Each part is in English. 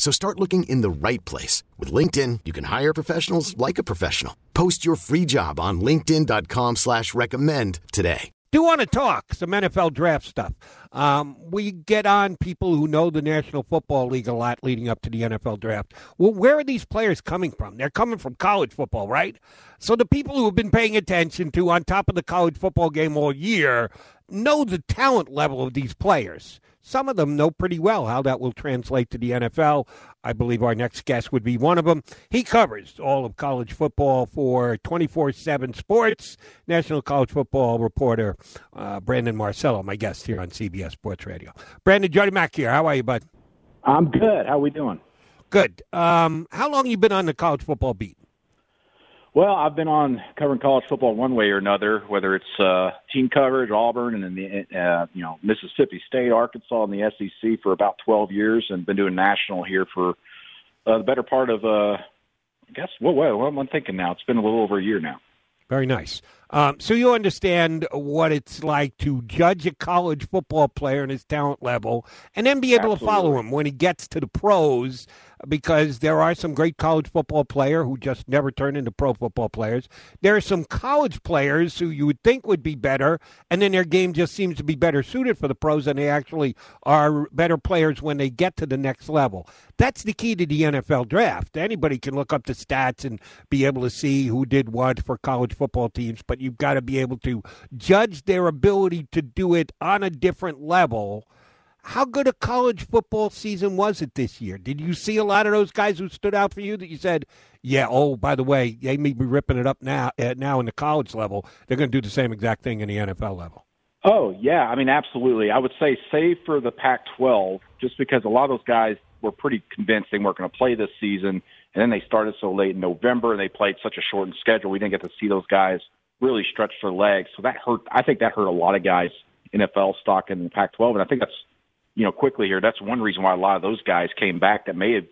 So start looking in the right place. With LinkedIn, you can hire professionals like a professional. Post your free job on linkedin.com slash recommend today. Do want to talk some NFL draft stuff. Um, we get on people who know the National Football League a lot leading up to the NFL draft. Well, where are these players coming from? They're coming from college football, right? So the people who have been paying attention to on top of the college football game all year know the talent level of these players. Some of them know pretty well how that will translate to the NFL. I believe our next guest would be one of them. He covers all of college football for 24 7 Sports. National College Football reporter uh, Brandon Marcello, my guest here on CBS Sports Radio. Brandon, Jody Mac here. How are you, bud? I'm good. How are we doing? Good. Um, how long you been on the college football beat? Well, I've been on covering college football one way or another, whether it's uh, team coverage, Auburn, and then the uh, you know Mississippi State, Arkansas, and the SEC for about 12 years, and been doing national here for uh, the better part of uh, I guess what, what, what am I thinking now? It's been a little over a year now. Very nice. Um, so you understand what it's like to judge a college football player and his talent level, and then be able Absolutely. to follow him when he gets to the pros because there are some great college football player who just never turn into pro football players. There are some college players who you would think would be better, and then their game just seems to be better suited for the pros, and they actually are better players when they get to the next level. That's the key to the NFL draft. Anybody can look up the stats and be able to see who did what for college football teams, but you've got to be able to judge their ability to do it on a different level how good a college football season was it this year? Did you see a lot of those guys who stood out for you that you said, "Yeah, oh, by the way, they may be ripping it up now uh, now in the college level. They're going to do the same exact thing in the NFL level." Oh yeah, I mean absolutely. I would say save for the Pac-12, just because a lot of those guys were pretty convinced they weren't going to play this season, and then they started so late in November and they played such a shortened schedule. We didn't get to see those guys really stretch their legs, so that hurt. I think that hurt a lot of guys NFL stock in the Pac-12, and I think that's you know, quickly here, that's one reason why a lot of those guys came back that may have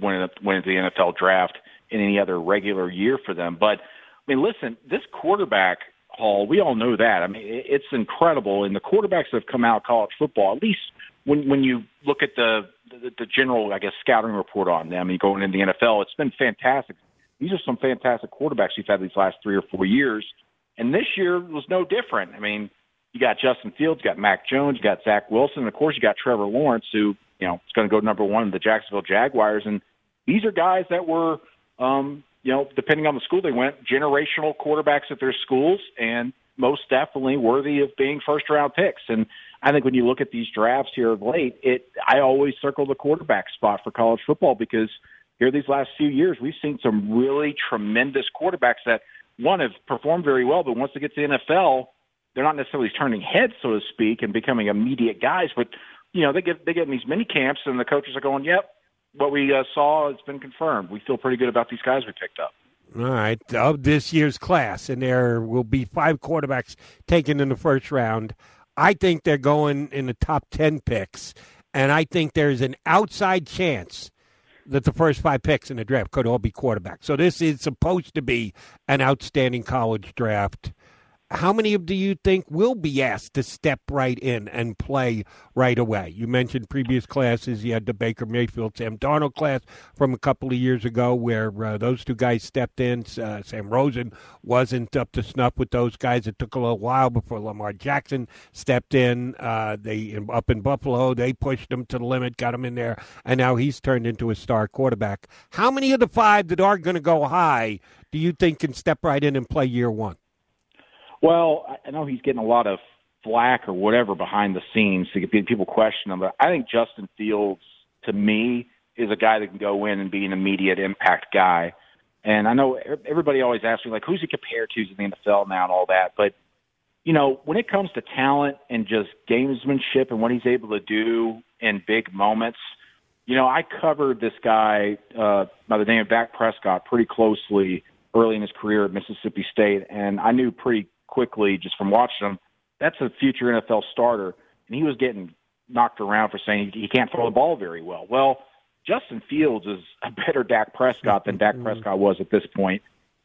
went, went into the NFL draft in any other regular year for them. But I mean, listen, this quarterback haul, we all know that. I mean, it's incredible. And the quarterbacks that have come out of college football, at least when when you look at the the, the general, I guess, scouting report on them, I mean, going into the NFL, it's been fantastic. These are some fantastic quarterbacks we've had these last three or four years, and this year was no different. I mean, you got Justin Fields, you got Mac Jones, you got Zach Wilson, and of course you got Trevor Lawrence, who you know is going to go number one in the Jacksonville Jaguars. And these are guys that were, um, you know, depending on the school they went, generational quarterbacks at their schools, and most definitely worthy of being first round picks. And I think when you look at these drafts here of late, it I always circle the quarterback spot for college football because here these last few years we've seen some really tremendous quarterbacks that one have performed very well, but once they get to the NFL they're not necessarily turning heads, so to speak, and becoming immediate guys, but you know they get they get in these mini camps, and the coaches are going, "Yep, what we uh, saw has been confirmed. We feel pretty good about these guys we picked up." All right, of this year's class, and there will be five quarterbacks taken in the first round. I think they're going in the top ten picks, and I think there's an outside chance that the first five picks in the draft could all be quarterbacks. So this is supposed to be an outstanding college draft how many of do you think will be asked to step right in and play right away? You mentioned previous classes. You had the Baker Mayfield, Sam Darnold class from a couple of years ago where uh, those two guys stepped in. Uh, Sam Rosen wasn't up to snuff with those guys. It took a little while before Lamar Jackson stepped in. Uh, they up in Buffalo, they pushed him to the limit, got him in there, and now he's turned into a star quarterback. How many of the five that are going to go high do you think can step right in and play year one? Well, I know he's getting a lot of flack or whatever behind the scenes to get people question him, but I think Justin Fields, to me, is a guy that can go in and be an immediate impact guy. And I know everybody always asks me, like, who's he compared to in the NFL now and all that. But, you know, when it comes to talent and just gamesmanship and what he's able to do in big moments, you know, I covered this guy uh, by the name of Dak Prescott pretty closely early in his career at Mississippi State, and I knew pretty quickly just from watching him that's a future NFL starter. And he was getting knocked around for saying he can't throw the ball very well. Well, Justin Fields is a better Dak Prescott than Dak Prescott was at this.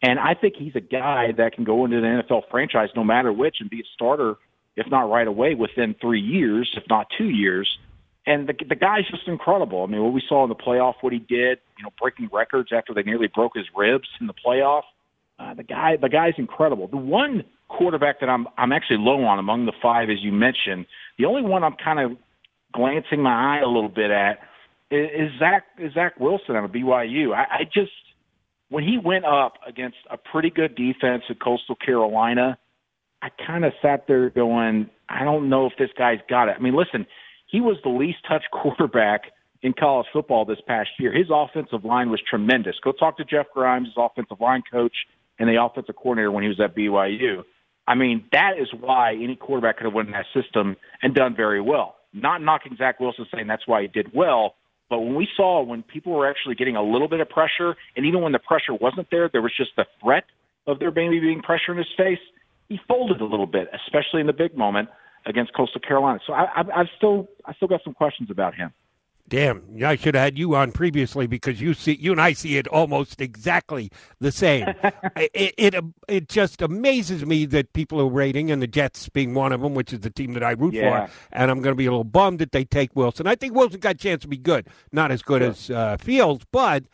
And I think he's a guy that can go into the NFL franchise no matter which and be a starter, if not right away, within three years, if not two years. And the, the guy's just incredible. I mean, what we saw in the playoff, what he did, you know, breaking records after they nearly broke his ribs in the playoff. Uh, the guy, the guy's incredible. The one quarterback that I'm I'm actually low on among the five, as you mentioned, the only one I'm kind of glancing my eye a little bit at is, is Zach is Zach Wilson out of BYU. I, I just when he went up against a pretty good defense at Coastal Carolina, I kind of sat there going, I don't know if this guy's got it. I mean, listen, he was the least touched quarterback in college football this past year. His offensive line was tremendous. Go talk to Jeff Grimes, his offensive line coach, and the offensive coordinator when he was at BYU. I mean, that is why any quarterback could have won that system and done very well. Not knocking Zach Wilson, saying that's why he did well, but when we saw when people were actually getting a little bit of pressure, and even when the pressure wasn't there, there was just the threat of there maybe being pressure in his face. He folded a little bit, especially in the big moment against Coastal Carolina. So I, I, I've still, I still got some questions about him. Damn, I should have had you on previously because you see, you and I see it almost exactly the same. it, it it just amazes me that people are rating, and the Jets being one of them, which is the team that I root yeah. for. And I'm going to be a little bummed that they take Wilson. I think Wilson got a chance to be good, not as good sure. as uh, Fields, but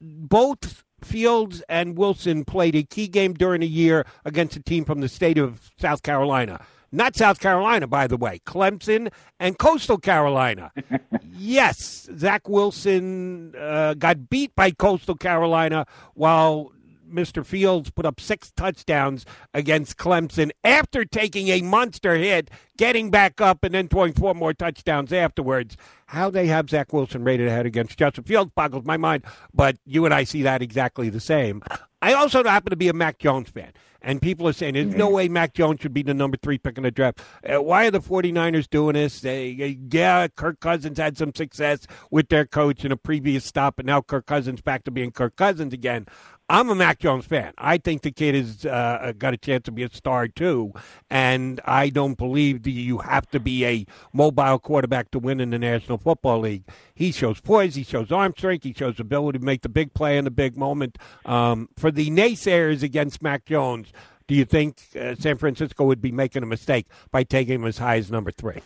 both Fields and Wilson played a key game during the year against a team from the state of South Carolina. Not South Carolina, by the way. Clemson and Coastal Carolina. yes, Zach Wilson uh, got beat by Coastal Carolina while Mr. Fields put up six touchdowns against Clemson after taking a monster hit, getting back up, and then throwing four more touchdowns afterwards. How they have Zach Wilson rated ahead against Justin Fields boggles my mind, but you and I see that exactly the same. I also happen to be a Mac Jones fan. And people are saying there's no way Mac Jones should be the number three pick in the draft. Uh, why are the 49ers doing this? They, yeah, Kirk Cousins had some success with their coach in a previous stop, but now Kirk Cousins back to being Kirk Cousins again. I'm a Mac Jones fan. I think the kid has uh, got a chance to be a star too, and I don't believe that you have to be a mobile quarterback to win in the National Football League. He shows poise, he shows arm strength, he shows ability to make the big play in the big moment. Um, for the naysayers against Mac Jones, do you think uh, San Francisco would be making a mistake by taking him as high as number three?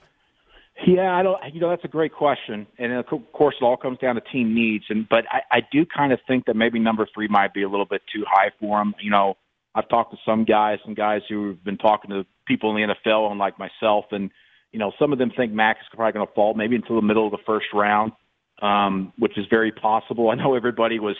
Yeah, I don't. You know, that's a great question, and of course, it all comes down to team needs. And but I, I do kind of think that maybe number three might be a little bit too high for him. You know, I've talked to some guys, some guys who've been talking to people in the NFL, and like myself, and you know, some of them think Mac's is probably going to fall maybe until the middle of the first round, um, which is very possible. I know everybody was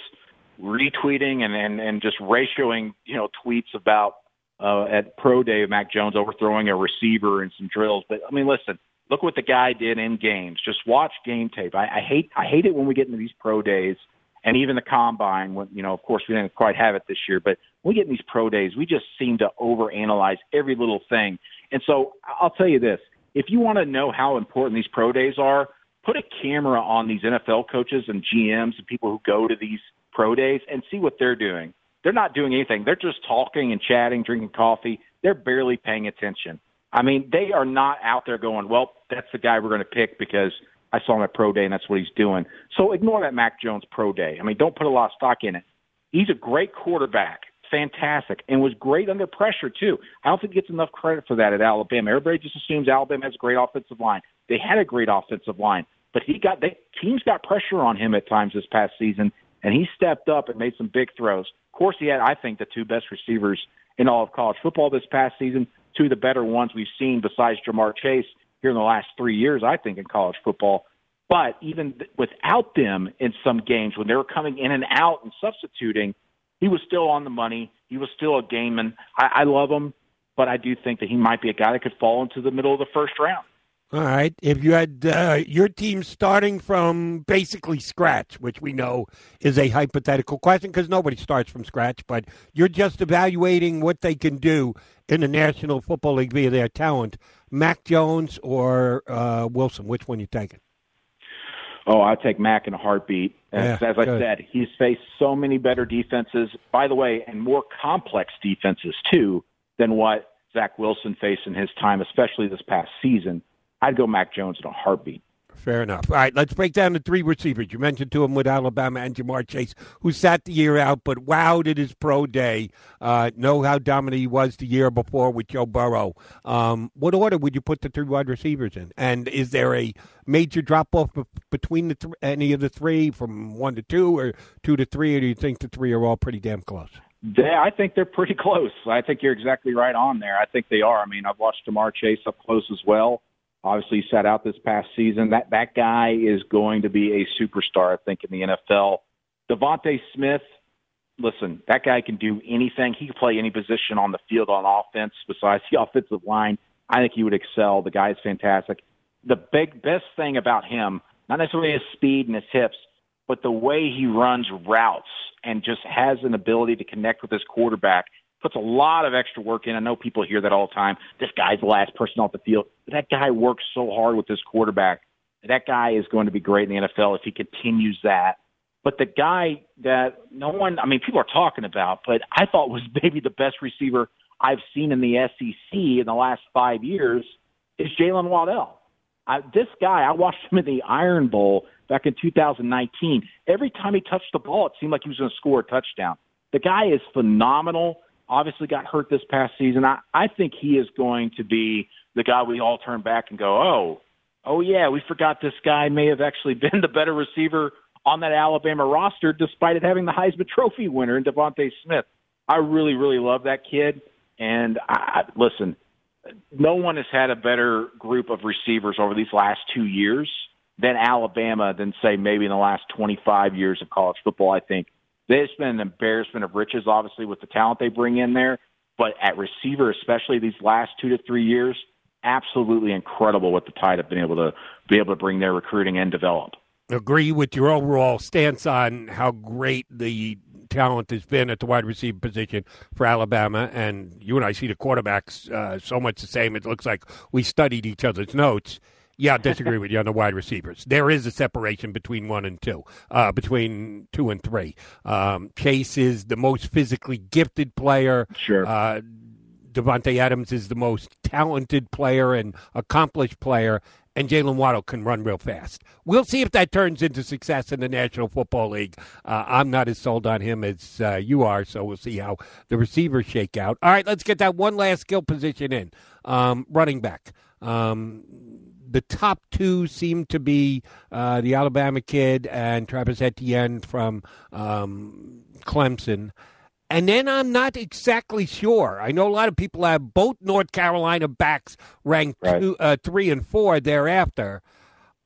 retweeting and and, and just ratioing, you know, tweets about uh, at pro day Mac Jones overthrowing a receiver and some drills. But I mean, listen Look what the guy did in games. Just watch game tape. I, I hate I hate it when we get into these pro days and even the combine. When you know, of course, we didn't quite have it this year, but when we get in these pro days, we just seem to overanalyze every little thing. And so I'll tell you this: if you want to know how important these pro days are, put a camera on these NFL coaches and GMs and people who go to these pro days and see what they're doing. They're not doing anything. They're just talking and chatting, drinking coffee. They're barely paying attention. I mean, they are not out there going, well, that's the guy we're going to pick because I saw him at pro day and that's what he's doing. So ignore that Mac Jones pro day. I mean, don't put a lot of stock in it. He's a great quarterback fantastic and was great under pressure too. I don't think he gets enough credit for that at Alabama. Everybody just assumes Alabama has a great offensive line. They had a great offensive line, but he got they teams got pressure on him at times this past season, and he stepped up and made some big throws. Of course, he had I think the two best receivers in all of college football this past season. Two of the better ones we've seen besides Ja'Marr Chase here in the last three years, I think, in college football. But even without them in some games, when they were coming in and out and substituting, he was still on the money. He was still a gameman. I, I love him, but I do think that he might be a guy that could fall into the middle of the first round. All right. If you had uh, your team starting from basically scratch, which we know is a hypothetical question because nobody starts from scratch, but you're just evaluating what they can do in the National Football League via their talent. Mac Jones or uh, Wilson, which one you taking? Oh, I take Mac in a heartbeat. As, yeah, as I good. said, he's faced so many better defenses, by the way, and more complex defenses too than what Zach Wilson faced in his time, especially this past season. I'd go Mac Jones in a heartbeat. Fair enough. All right, let's break down the three receivers. You mentioned to him with Alabama and Ja'Marr Chase, who sat the year out, but wowed at his pro day. Uh, know how dominant he was the year before with Joe Burrow. Um, what order would you put the three wide receivers in? And is there a major drop off between the th- any of the three from one to two or two to three, or do you think the three are all pretty damn close? Yeah, I think they're pretty close. I think you're exactly right on there. I think they are. I mean, I've watched Ja'Marr Chase up close as well. Obviously, sat out this past season. That that guy is going to be a superstar, I think, in the NFL. DeVonta Smith, listen, that guy can do anything. He can play any position on the field on offense besides the offensive line. I think he would excel. The guy's fantastic. The big best thing about him, not necessarily his speed and his hips, but the way he runs routes and just has an ability to connect with his quarterback puts a lot of extra work in. I know people hear that all the time. This guy's the last person off the field. But that guy works so hard with this quarterback. That guy is going to be great in the NFL if he continues that. But the guy that no one, I mean, people are talking about, but I thought was maybe the best receiver I've seen in the SEC in the last five years is Jaylen Waddle. I, this guy, I watched him in the Iron Bowl back in 2019. Every time he touched the ball, it seemed like he was going to score a touchdown. The guy is phenomenal obviously got hurt this past season. I, I think he is going to be the guy we all turn back and go, oh, oh yeah, we forgot this guy may have actually been the better receiver on that Alabama roster, despite it having the Heisman Trophy winner in DeVonta Smith. I really, really love that kid. And I, listen, no one has had a better group of receivers over these last two years than Alabama than say maybe in the last 25 years of college football. I think it's been an embarrassment of riches, obviously, with the talent they bring in there. But at receiver, especially these last two to three years, absolutely incredible what the Tide have been able to be able to bring their recruiting and develop. Agree with your overall stance on how great the talent has been at the wide receiver position for Alabama, and you and I see the quarterbacks uh, so much the same. It looks like we studied each other's notes. Yeah, I disagree with you on the wide receivers. There is a separation between one and two, uh, between two and three. Um, Chase is the most physically gifted player. Sure. Uh, Davante Adams is the most talented player and accomplished player, and Jaylen Waddle can run real fast. We'll see if that turns into success in the National Football League. Uh, I'm not as sold on him as uh, you are, so we'll see how the receivers shake out. All right, let's get that one last skill position in um, running back. Um, the top two seem to be uh, the Alabama kid and Travis Etienne from um, Clemson. And then I'm not exactly sure. I know a lot of people have both North Carolina backs ranked right. two, uh, three and four thereafter.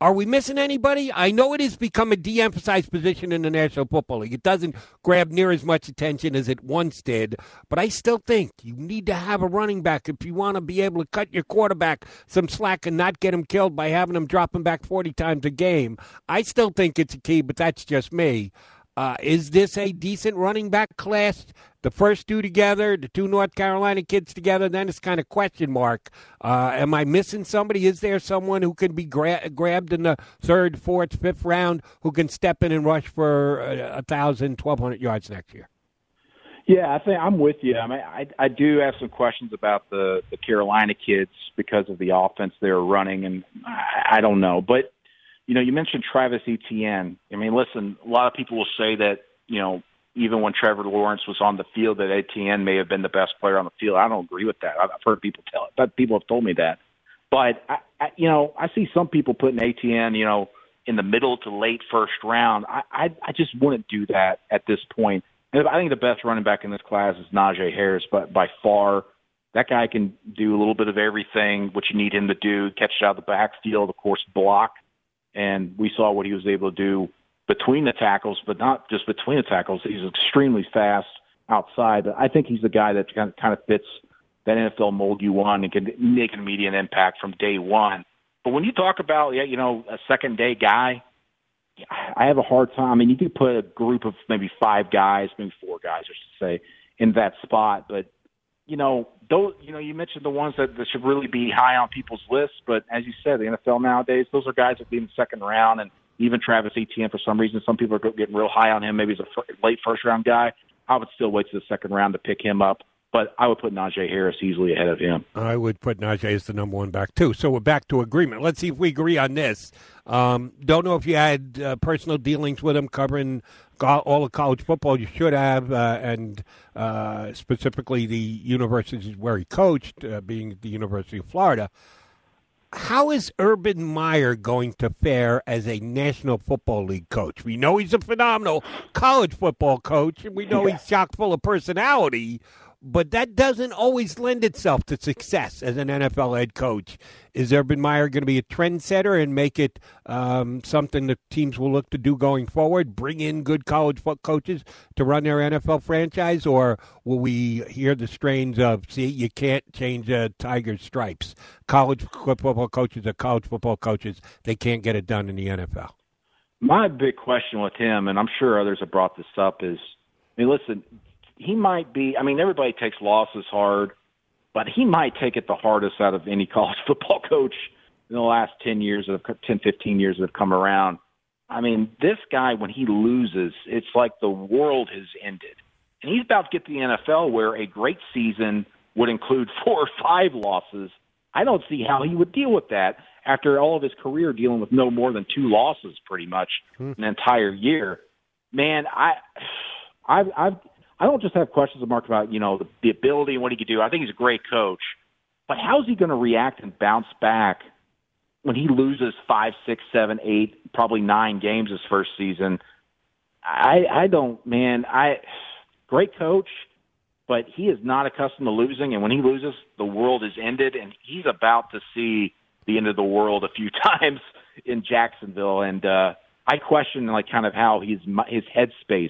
Are we missing anybody? I know it has become a de emphasized position in the National Football League. It doesn't grab near as much attention as it once did, but I still think you need to have a running back if you want to be able to cut your quarterback some slack and not get him killed by having him dropping back 40 times a game. I still think it's a key, but that's just me. Uh, is this a decent running back class? The first two together, the two North Carolina kids together, then it's kind of question mark. Uh, am I missing somebody? Is there someone who can be gra- grabbed in the third, fourth, fifth round who can step in and rush for a thousand, twelve hundred yards next year? Yeah, I think I'm with you. I mean, I, I do have some questions about the the Carolina kids because of the offense they're running, and I, I don't know, but you know, you mentioned Travis Etienne. I mean, listen, a lot of people will say that, you know, even when Trevor Lawrence was on the field, that Etienne may have been the best player on the field. I don't agree with that. I've heard people tell it, but people have told me that. But I, I, you know, I see some people putting Etienne, you know, in the middle to late first round. I, I, I just wouldn't do that at this point. And I think the best running back in this class is Najee Harris, but by far, that guy can do a little bit of everything. What you need him to do, catch it out of the backfield, of course, block. And we saw what he was able to do between the tackles, but not just between the tackles. He's extremely fast outside. I think he's the guy that kind of, kind of fits that NFL mold you want and can make an immediate impact from day one. But when you talk about, you know, a second day guy, I have a hard time. I mean, you could put a group of maybe five guys, maybe four guys, I should say, in that spot. But you know, those, you know, you mentioned the ones that, that should really be high on people's lists. But as you said, the NFL nowadays, those are guys that be in the second round, and even Travis Etienne, for some reason, some people are getting real high on him. Maybe he's a late first round guy. I would still wait to the second round to pick him up. But I would put Najee Harris easily ahead of him. I would put Najee as the number one back too. So we're back to agreement. Let's see if we agree on this. Um, don't know if you had uh, personal dealings with him covering all of college football. You should have, uh, and uh, specifically the universities where he coached, uh, being the University of Florida how is Urban Meyer going to fare as a National Football League coach? We know he's a phenomenal college football coach, and we know he's chock full of personality but that doesn't always lend itself to success as an NFL head coach. Is Urban Meyer going to be a trendsetter and make it um, something that teams will look to do going forward? Bring in good college coaches to run their NFL franchise, or will we hear the strains of "See, you can't change a tiger's stripes"? College football coaches are college football coaches; they can't get it done in the NFL. My big question with him, and I'm sure others have brought this up, is I mean, listen, he might be. I mean, everybody takes losses hard, but he might take it the hardest out of any college football coach in the last 10 years of 10, 15 years that have come around. I mean, this guy, when he loses, it's like the world has ended. And he's about to get to the NFL where a great season would include four or five losses. I don't see how he would deal with that after all of his career dealing with no more than two losses pretty much hmm. an entire year. Man, I I've I've I don't just have questions of Mark about, you know, the, the ability and what he could do. I think he's a great coach. But how's he going to react and bounce back when he loses five, six, seven, eight, probably nine games his first season? I I don't man, I great coach, but he is not accustomed to losing and when he loses, the world is ended and he's about to see the end of the world a few times in Jacksonville and uh I question like kind of how his his headspace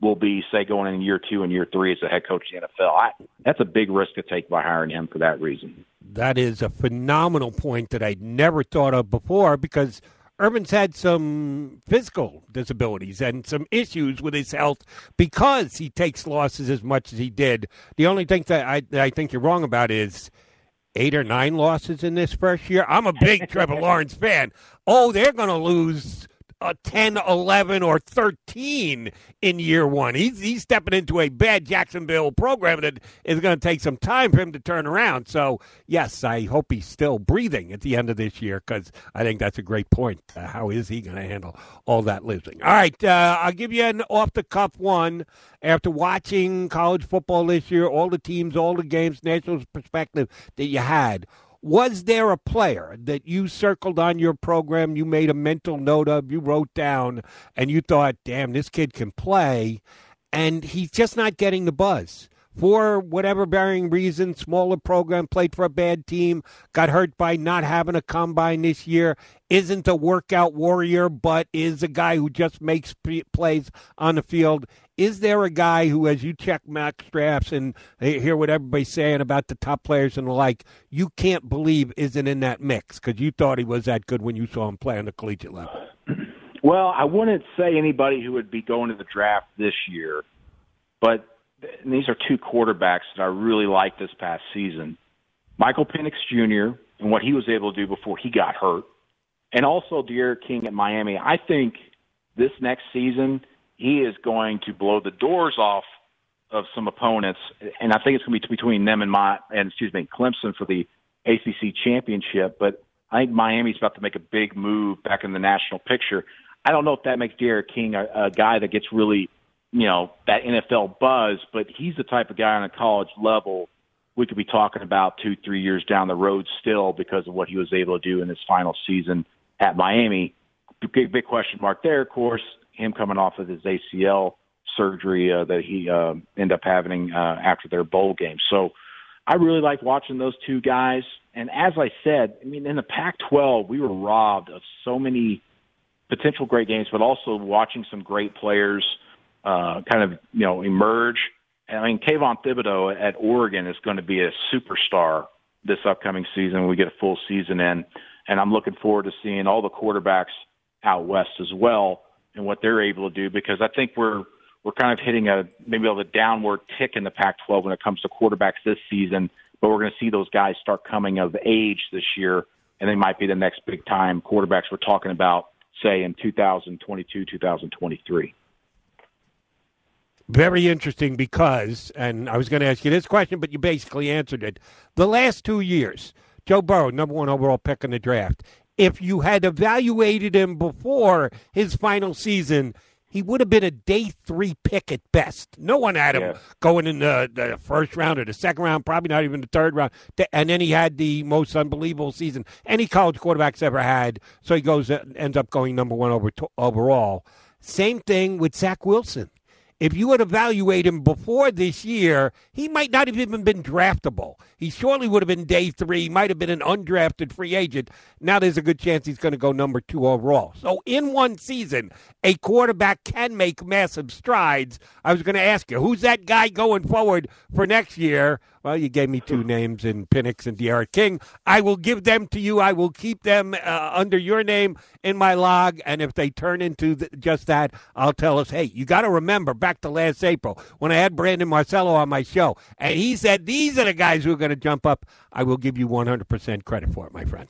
will be, say, going in year two and year three as a head coach in the NFL. I, that's a big risk to take by hiring him for that reason. That is a phenomenal point that I'd never thought of before because Urban's had some physical disabilities and some issues with his health because he takes losses as much as he did. The only thing that I, that I think you're wrong about is eight or nine losses in this first year. I'm a big Trevor Lawrence fan. Oh, they're going to lose a 10, 11, or 13 in year one. He's, he's stepping into a bad Jacksonville program that is going to take some time for him to turn around. So, yes, I hope he's still breathing at the end of this year because I think that's a great point. Uh, how is he going to handle all that losing? All right, uh, I'll give you an off the cuff one. After watching college football this year, all the teams, all the games, national perspective that you had, was there a player that you circled on your program, you made a mental note of, you wrote down, and you thought, damn, this kid can play, and he's just not getting the buzz? For whatever varying reason, smaller program, played for a bad team, got hurt by not having a combine this year, isn't a workout warrior, but is a guy who just makes plays on the field. Is there a guy who, as you check mock drafts and hear what everybody's saying about the top players and the like, you can't believe isn't in that mix because you thought he was that good when you saw him play on the collegiate level? Well, I wouldn't say anybody who would be going to the draft this year, but these are two quarterbacks that I really liked this past season. Michael Penix Jr. and what he was able to do before he got hurt, and also D'Eriq King at Miami. I think this next season – he is going to blow the doors off of some opponents, and I think it's going to be between them and my and excuse me Clemson for the ACC championship. But I think Miami's about to make a big move back in the national picture. I don't know if that makes D'Eriq King a, a guy that gets really you know, that NFL buzz, but he's the type of guy on a college level we could be talking about two, three years down the road still because of what he was able to do in his final season at Miami. Big, big question mark there, of course, him coming off of his ACL surgery uh, that he uh, ended up having uh, after their bowl game. So I really like watching those two guys. And as I said, I mean, in the Pac-12, we were robbed of so many potential great games, but also watching some great players uh, kind of you know emerge I mean, Kayvon Thibodeaux at Oregon is going to be a superstar this upcoming season. We get a full season in, and I'm looking forward to seeing all the quarterbacks out west as well and what they're able to do because I think we're we're kind of hitting a maybe a downward tick in the Pac-12 when it comes to quarterbacks this season. But we're going to see those guys start coming of age this year, and they might be the next big time quarterbacks we're talking about, say in 2022, 2023 very interesting because, and I was going to ask you this question, but you basically answered it. The last two years, Joe Burrow, number one overall pick in the draft. If you had evaluated him before his final season, he would have been a day three pick at best. No one had him yeah. going in the, the first round or the second round, probably not even the third round. And then he had the most unbelievable season any college quarterback's ever had. So he goes ends up going number one over, overall. Same thing with Zach Wilson if you would evaluate him before this year, he might not have even been draftable. He surely would have been day three, he might have been an undrafted free agent. Now there's a good chance he's going to go number two overall. So in one season, a quarterback can make massive strides. I was going to ask you, who's that guy going forward for next year? Well, you gave me two names in Penix and D'Eriq King. I will give them to you. I will keep them uh, under your name in my log. And if they turn into the, just that, I'll tell us, hey, you got to remember back to last April when I had Brandon Marcello on my show, and he said, these are the guys who are going to jump up. I will give you 100% credit for it, my friend.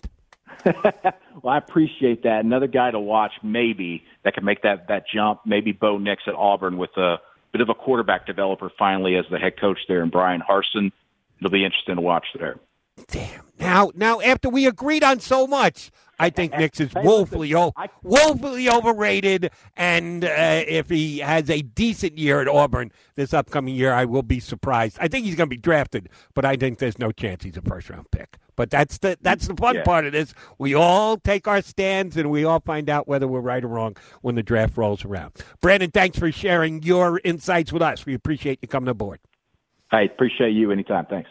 well, I appreciate that. Another guy to watch, maybe that can make that that jump. Maybe Bo Nix at Auburn with a bit of a quarterback developer finally as the head coach there, and Bryan Harsin. It'll be interesting to watch there. Damn. Now, now, after we agreed on so much, I think Nix is woefully, o- woefully overrated. And uh, if he has a decent year at Auburn this upcoming year, I will be surprised. I think he's going to be drafted, but I think there's no chance he's a first round pick. But that's the that's the fun yeah. part of this. We all take our stands and we all find out whether we're right or wrong when the draft rolls around. Brandon, thanks for sharing your insights with us. We appreciate you coming aboard. I appreciate you anytime. Thanks.